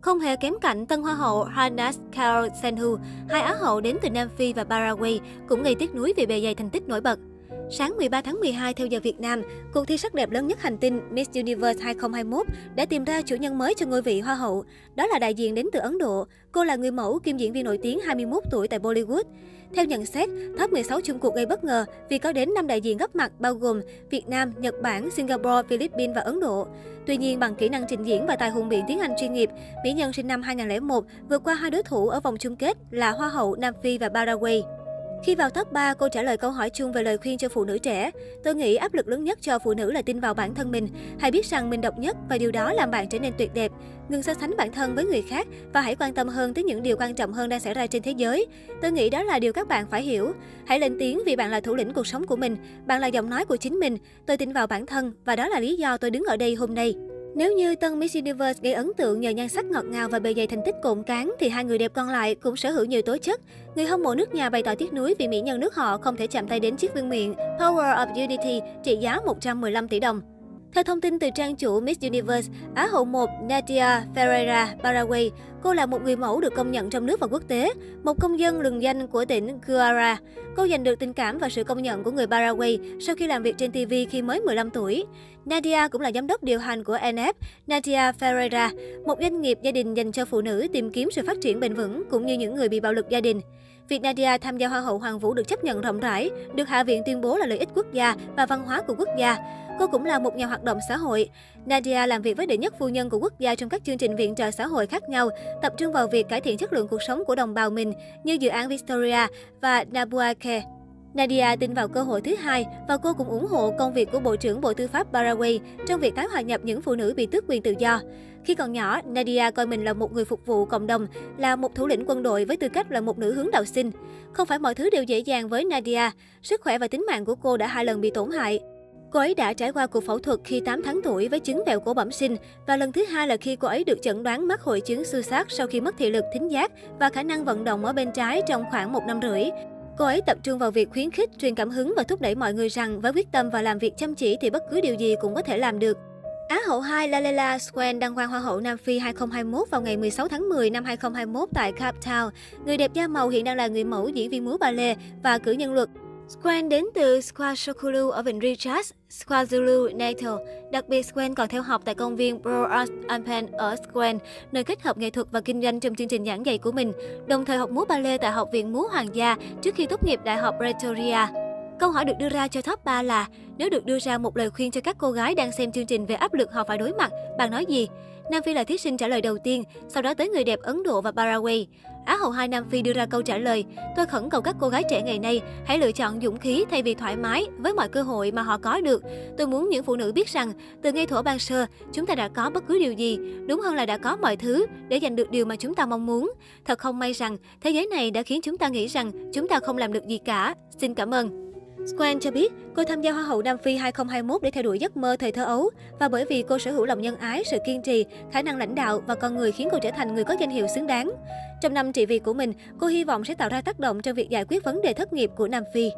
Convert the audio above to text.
Không hề kém cạnh tân hoa hậu Hannah Carol Senhu, hai á hậu đến từ Nam Phi và Paraguay cũng gây tiếc nuối vì bề dày thành tích nổi bật. Sáng 13 tháng 12 theo giờ Việt Nam, cuộc thi sắc đẹp lớn nhất hành tinh Miss Universe 2021 đã tìm ra chủ nhân mới cho ngôi vị Hoa hậu. Đó là đại diện đến từ Ấn Độ. Cô là người mẫu kim diễn viên nổi tiếng 21 tuổi tại Bollywood. Theo nhận xét, top 16 chung cuộc gây bất ngờ vì có đến 5 đại diện góp mặt bao gồm Việt Nam, Nhật Bản, Singapore, Philippines và Ấn Độ. Tuy nhiên, bằng kỹ năng trình diễn và tài hùng biện tiếng Anh chuyên nghiệp, mỹ nhân sinh năm 2001 vượt qua hai đối thủ ở vòng chung kết là Hoa hậu Nam Phi và Paraguay. Khi vào top 3, cô trả lời câu hỏi chung về lời khuyên cho phụ nữ trẻ. Tôi nghĩ áp lực lớn nhất cho phụ nữ là tin vào bản thân mình. Hãy biết rằng mình độc nhất và điều đó làm bạn trở nên tuyệt đẹp. Ngừng so sánh bản thân với người khác và hãy quan tâm hơn tới những điều quan trọng hơn đang xảy ra trên thế giới. Tôi nghĩ đó là điều các bạn phải hiểu. Hãy lên tiếng vì bạn là thủ lĩnh cuộc sống của mình. Bạn là giọng nói của chính mình. Tôi tin vào bản thân và đó là lý do tôi đứng ở đây hôm nay. Nếu như tân Miss Universe gây ấn tượng nhờ nhan sắc ngọt ngào và bề dày thành tích cộm cán, thì hai người đẹp còn lại cũng sở hữu nhiều tố chất. Người hâm mộ nước nhà bày tỏ tiếc nuối vì mỹ nhân nước họ không thể chạm tay đến chiếc vương miện Power of Unity trị giá 115 tỷ đồng. Theo thông tin từ trang chủ Miss Universe, Á hậu 1 Nadia Ferreira, Paraguay, cô là một người mẫu được công nhận trong nước và quốc tế, một công dân lừng danh của tỉnh Guara. Cô giành được tình cảm và sự công nhận của người Paraguay sau khi làm việc trên TV khi mới 15 tuổi. Nadia cũng là giám đốc điều hành của NF, Nadia Ferreira, một doanh nghiệp gia đình dành cho phụ nữ tìm kiếm sự phát triển bền vững cũng như những người bị bạo lực gia đình. Việc Nadia tham gia Hoa hậu Hoàng vũ được chấp nhận rộng rãi, được Hạ viện tuyên bố là lợi ích quốc gia và văn hóa của quốc gia. Cô cũng là một nhà hoạt động xã hội. Nadia làm việc với đệ nhất phu nhân của quốc gia trong các chương trình viện trợ xã hội khác nhau, tập trung vào việc cải thiện chất lượng cuộc sống của đồng bào mình như dự án Victoria và Nabuake. Nadia tin vào cơ hội thứ hai và cô cũng ủng hộ công việc của Bộ trưởng Bộ Tư pháp Paraguay trong việc tái hòa nhập những phụ nữ bị tước quyền tự do. Khi còn nhỏ, Nadia coi mình là một người phục vụ cộng đồng, là một thủ lĩnh quân đội với tư cách là một nữ hướng đạo sinh. Không phải mọi thứ đều dễ dàng với Nadia, sức khỏe và tính mạng của cô đã hai lần bị tổn hại. Cô ấy đã trải qua cuộc phẫu thuật khi 8 tháng tuổi với chứng vẹo cổ bẩm sinh và lần thứ hai là khi cô ấy được chẩn đoán mắc hội chứng xư sát sau khi mất thị lực thính giác và khả năng vận động ở bên trái trong khoảng một năm rưỡi. Cô ấy tập trung vào việc khuyến khích, truyền cảm hứng và thúc đẩy mọi người rằng với quyết tâm và làm việc chăm chỉ thì bất cứ điều gì cũng có thể làm được. Á hậu 2 Lalela Squen đăng quang Hoa hậu Nam Phi 2021 vào ngày 16 tháng 10 năm 2021 tại Cape Town. Người đẹp da màu hiện đang là người mẫu diễn viên múa ballet và cử nhân luật. Squen đến từ Squashokulu ở Vịnh Richards, Squazulu Natal. Đặc biệt, Squen còn theo học tại công viên Pro Arts Ampen ở Squen, nơi kết hợp nghệ thuật và kinh doanh trong chương trình giảng dạy của mình, đồng thời học múa ballet tại Học viện Múa Hoàng gia trước khi tốt nghiệp Đại học Pretoria. Câu hỏi được đưa ra cho top 3 là nếu được đưa ra một lời khuyên cho các cô gái đang xem chương trình về áp lực họ phải đối mặt, bạn nói gì? Nam Phi là thí sinh trả lời đầu tiên, sau đó tới người đẹp Ấn Độ và Paraguay. Á hậu 2 Nam Phi đưa ra câu trả lời, tôi khẩn cầu các cô gái trẻ ngày nay hãy lựa chọn dũng khí thay vì thoải mái với mọi cơ hội mà họ có được. Tôi muốn những phụ nữ biết rằng, từ ngay thuở ban sơ, chúng ta đã có bất cứ điều gì, đúng hơn là đã có mọi thứ để giành được điều mà chúng ta mong muốn. Thật không may rằng, thế giới này đã khiến chúng ta nghĩ rằng chúng ta không làm được gì cả. Xin cảm ơn. Squen cho biết, cô tham gia Hoa hậu Nam Phi 2021 để theo đuổi giấc mơ thời thơ ấu. Và bởi vì cô sở hữu lòng nhân ái, sự kiên trì, khả năng lãnh đạo và con người khiến cô trở thành người có danh hiệu xứng đáng. Trong năm trị vì của mình, cô hy vọng sẽ tạo ra tác động trong việc giải quyết vấn đề thất nghiệp của Nam Phi.